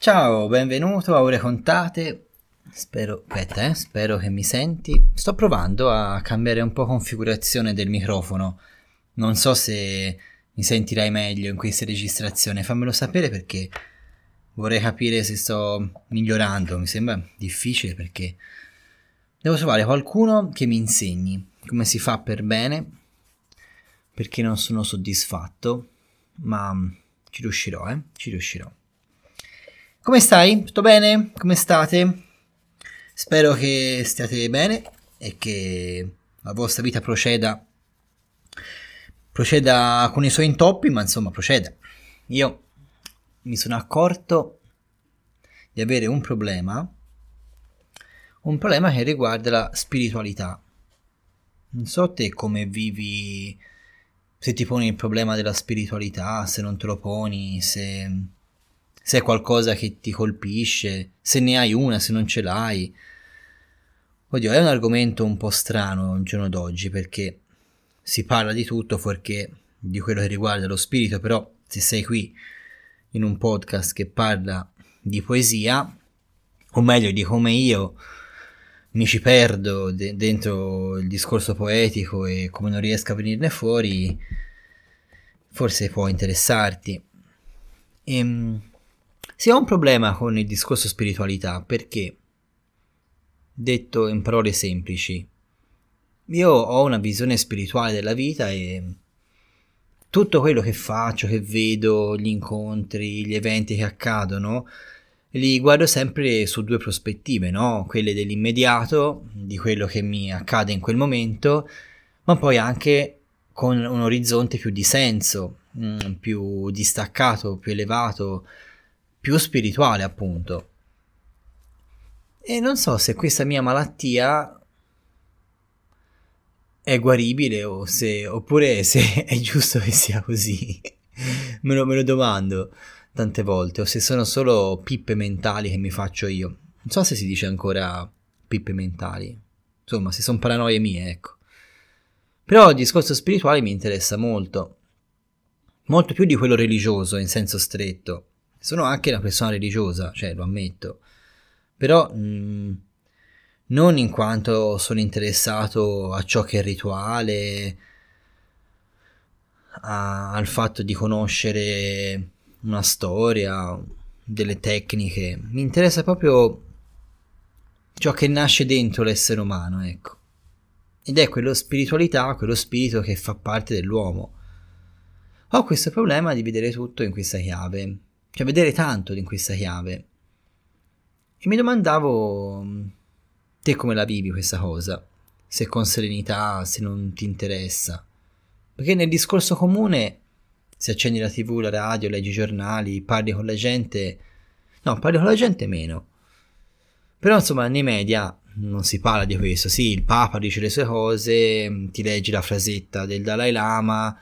Ciao, benvenuto a Ore Contate. Spero, aspetta, eh, spero che mi senti. Sto provando a cambiare un po' configurazione del microfono. Non so se mi sentirai meglio in questa registrazione. Fammelo sapere perché vorrei capire se sto migliorando. Mi sembra difficile perché devo trovare qualcuno che mi insegni come si fa per bene perché non sono soddisfatto, ma ci riuscirò, eh? Ci riuscirò. Come stai? Tutto bene? Come state? Spero che stiate bene e che la vostra vita proceda proceda con i suoi intoppi, ma insomma proceda. Io mi sono accorto di avere un problema, un problema che riguarda la spiritualità. Non so te come vivi, se ti poni il problema della spiritualità, se non te lo poni, se se è qualcosa che ti colpisce, se ne hai una, se non ce l'hai. Oddio, è un argomento un po' strano al giorno d'oggi perché si parla di tutto fuorché di quello che riguarda lo spirito, però se sei qui in un podcast che parla di poesia, o meglio di come io mi ci perdo de- dentro il discorso poetico e come non riesco a venirne fuori, forse può interessarti. Ehm, si ha un problema con il discorso spiritualità perché, detto in parole semplici, io ho una visione spirituale della vita e tutto quello che faccio, che vedo, gli incontri, gli eventi che accadono, li guardo sempre su due prospettive, no? Quelle dell'immediato, di quello che mi accade in quel momento, ma poi anche con un orizzonte più di senso, mm, più distaccato, più elevato, più spirituale appunto. E non so se questa mia malattia è guaribile o se, oppure se è giusto che sia così. me, lo, me lo domando tante volte, o se sono solo pippe mentali che mi faccio io. Non so se si dice ancora pippe mentali. Insomma, se sono paranoie mie, ecco. Però il discorso spirituale mi interessa molto. Molto più di quello religioso in senso stretto. Sono anche una persona religiosa, cioè lo ammetto, però mh, mm, non in quanto sono interessato a ciò che è rituale, a, al fatto di conoscere una storia, delle tecniche, mi interessa proprio ciò che nasce dentro l'essere umano, ecco. Ed è quello spiritualità, quello spirito che fa parte dell'uomo. Ho questo problema di vedere tutto in questa chiave, cioè vedere tanto in questa chiave. E mi domandavo, te come la vivi questa cosa? Se con serenità, se non ti interessa. Perché nel discorso comune, se accendi la tv, la radio, leggi i giornali, parli con la gente, no, parli con la gente meno. Però insomma, nei media non si parla di questo. Sì, il Papa dice le sue cose, ti leggi la frasetta del Dalai Lama,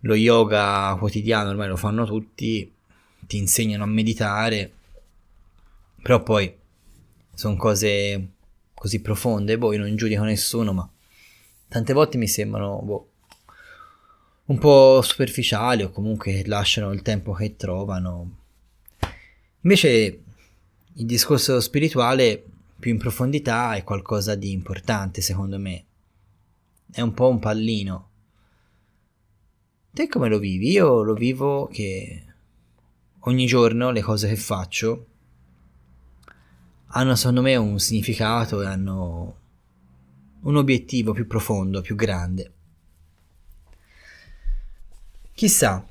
lo yoga quotidiano ormai lo fanno tutti, ti insegnano a meditare, però poi sono cose così profonde, boh, io non giudico nessuno, ma tante volte mi sembrano boh, un po' superficiali o comunque lasciano il tempo che trovano. Invece il discorso spirituale più in profondità è qualcosa di importante secondo me. È un po' un pallino. Te come lo vivi? Io lo vivo che ogni giorno le cose che faccio hanno secondo me un significato e hanno un obiettivo più profondo, più grande. Chissà,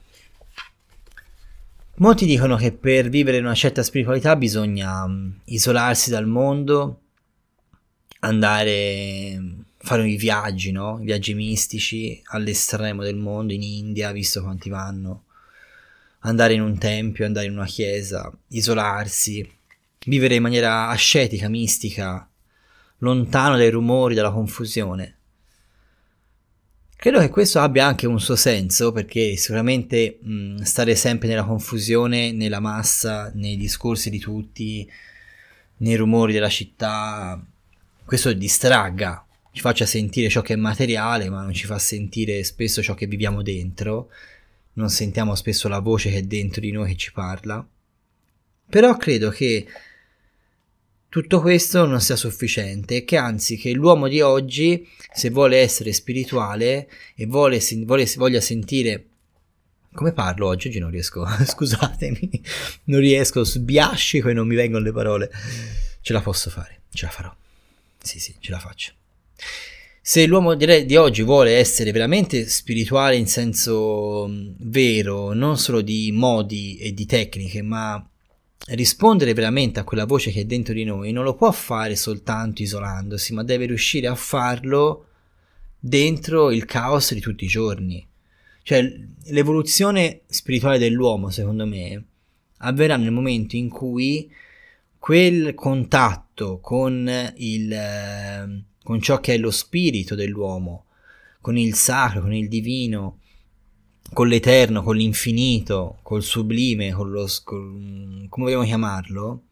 molti dicono che per vivere una certa spiritualità bisogna mm, isolarsi dal mondo, andare mm, fare i viaggi, no? Viaggi mistici all'estremo del mondo, in India, visto quanti vanno andare in un tempio, andare in una chiesa, isolarsi, vivere in maniera ascetica, mistica, lontano dai rumori, dalla confusione. Credo che questo abbia anche un suo senso perché sicuramente mh, stare sempre nella confusione, nella massa, nei discorsi di tutti, nei rumori della città, questo distragga, ci faccia sentire ciò che è materiale, ma non ci fa sentire spesso ciò che viviamo dentro non sentiamo spesso la voce che è dentro di noi che ci parla. Però credo che tutto questo non sia sufficiente e che anzi che l'uomo di oggi, se vuole essere spirituale e vuole, vuole, voglia sentire come parlo oggi? Oggi non riesco, scusatemi, non riesco, sbiascico e non mi vengono le parole. Ce la posso fare, ce la farò. Sì, sì, ce la faccio. Se l'uomo di oggi vuole essere veramente spirituale in senso mm, vero, non solo di modi e di tecniche, ma rispondere veramente a quella voce che è dentro di noi non lo può fare soltanto isolandosi, ma deve riuscire a farlo dentro il caos di tutti i giorni. Cioè, l'evoluzione spirituale dell'uomo, secondo me, avverrà nel momento in cui quel contatto con, il, con ciò che è lo spirito dell'uomo, con il sacro, con il divino, con l'eterno, con l'infinito, col sublime, con lo, con, come vogliamo chiamarlo,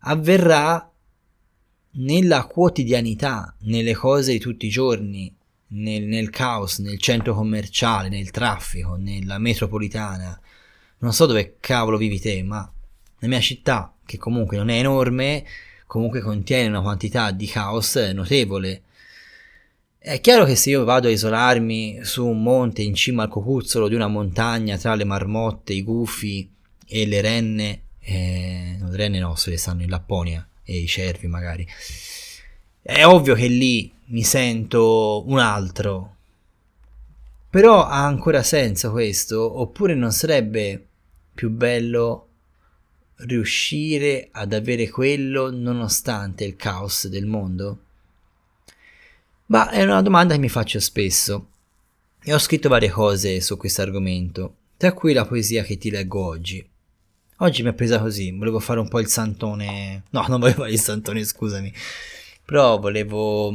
avverrà nella quotidianità, nelle cose di tutti i giorni, nel, nel, caos, nel centro commerciale, nel traffico, nella metropolitana. Non so dove cavolo vivi te, ma la mia città, che comunque non è enorme, comunque contiene una quantità di caos notevole. È chiaro che se io vado a isolarmi su un monte in cima al cocuzzolo di una montagna tra le marmotte, i gufi e le renne, eh, no, le renne nostre stanno in Lapponia e i cervi magari, è ovvio che lì mi sento un altro. Però ha ancora senso questo? Oppure non sarebbe più bello riuscire ad avere quello nonostante il caos del mondo? Ma è una domanda che mi faccio spesso e ho scritto varie cose su questo argomento, tra cui la poesia che ti leggo oggi. Oggi mi è presa così, volevo fare un po' il santone. No, non volevo fare il santone, scusami. Però volevo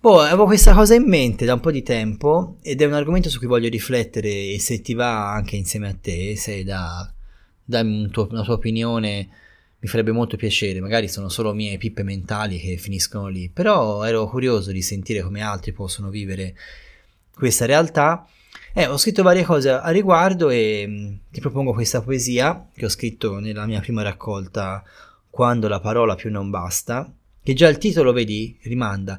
Boh, avevo questa cosa in mente da un po' di tempo ed è un argomento su cui voglio riflettere e se ti va anche insieme a te, se da, dammi un tuo, una tua opinione, mi farebbe molto piacere, magari sono solo mie pippe mentali che finiscono lì, però ero curioso di sentire come altri possono vivere questa realtà. Eh, ho scritto varie cose a riguardo e mm, ti propongo questa poesia che ho scritto nella mia prima raccolta Quando la parola più non basta, che già il titolo, vedi, rimanda.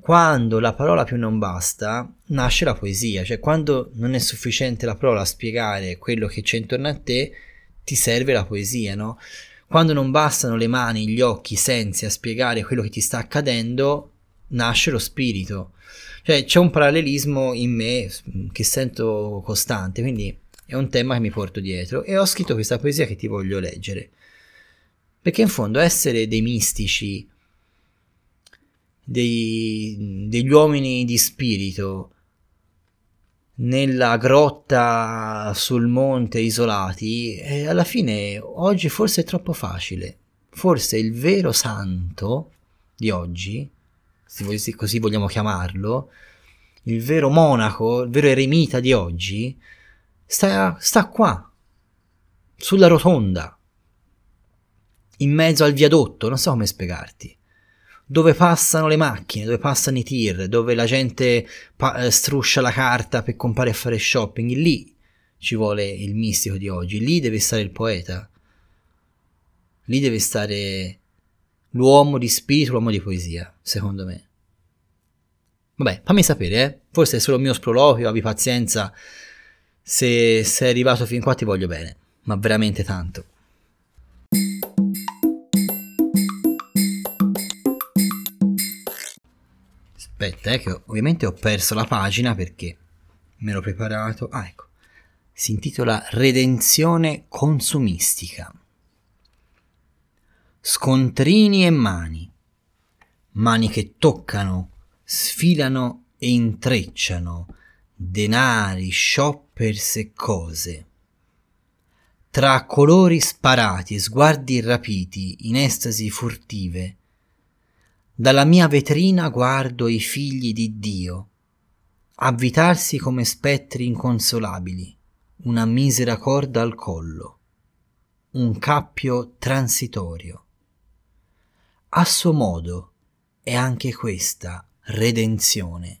Quando la parola più non basta, nasce la poesia, cioè quando non è sufficiente la parola a spiegare quello che c'è intorno a te, ti serve la poesia, no? Quando non bastano le mani, gli occhi, i sensi a spiegare quello che ti sta accadendo, nasce lo spirito. Cioè c'è un parallelismo in me che sento costante, quindi è un tema che mi porto dietro e ho scritto questa poesia che ti voglio leggere. Perché in fondo essere dei mistici, dei, degli uomini di spirito nella grotta sul monte isolati e alla fine oggi forse è troppo facile. Forse il vero santo di oggi se così vogliamo chiamarlo il vero monaco il vero eremita di oggi sta, sta qua sulla rotonda in mezzo al viadotto non so come spiegarti dove passano le macchine, dove passano i tir, dove la gente pa- eh, struscia la carta per comprare e fare shopping, lì ci vuole il mistico di oggi, lì deve stare il poeta, lì deve stare l'uomo di spirito, l'uomo di poesia, secondo me. Vabbè, fammi sapere, eh? forse è solo il mio sproloquio, abbi pazienza, se sei arrivato fin qua ti voglio bene, ma veramente tanto. Aspetta, eh, ovviamente ho perso la pagina perché me l'ho preparato. Ah, ecco. Si intitola Redenzione consumistica. Scontrini e mani. Mani che toccano, sfilano e intrecciano denari, shoppers e cose. Tra colori sparati e sguardi rapiti in estasi furtive, dalla mia vetrina guardo i figli di Dio, avvitarsi come spettri inconsolabili, una misera corda al collo, un cappio transitorio. A suo modo è anche questa redenzione.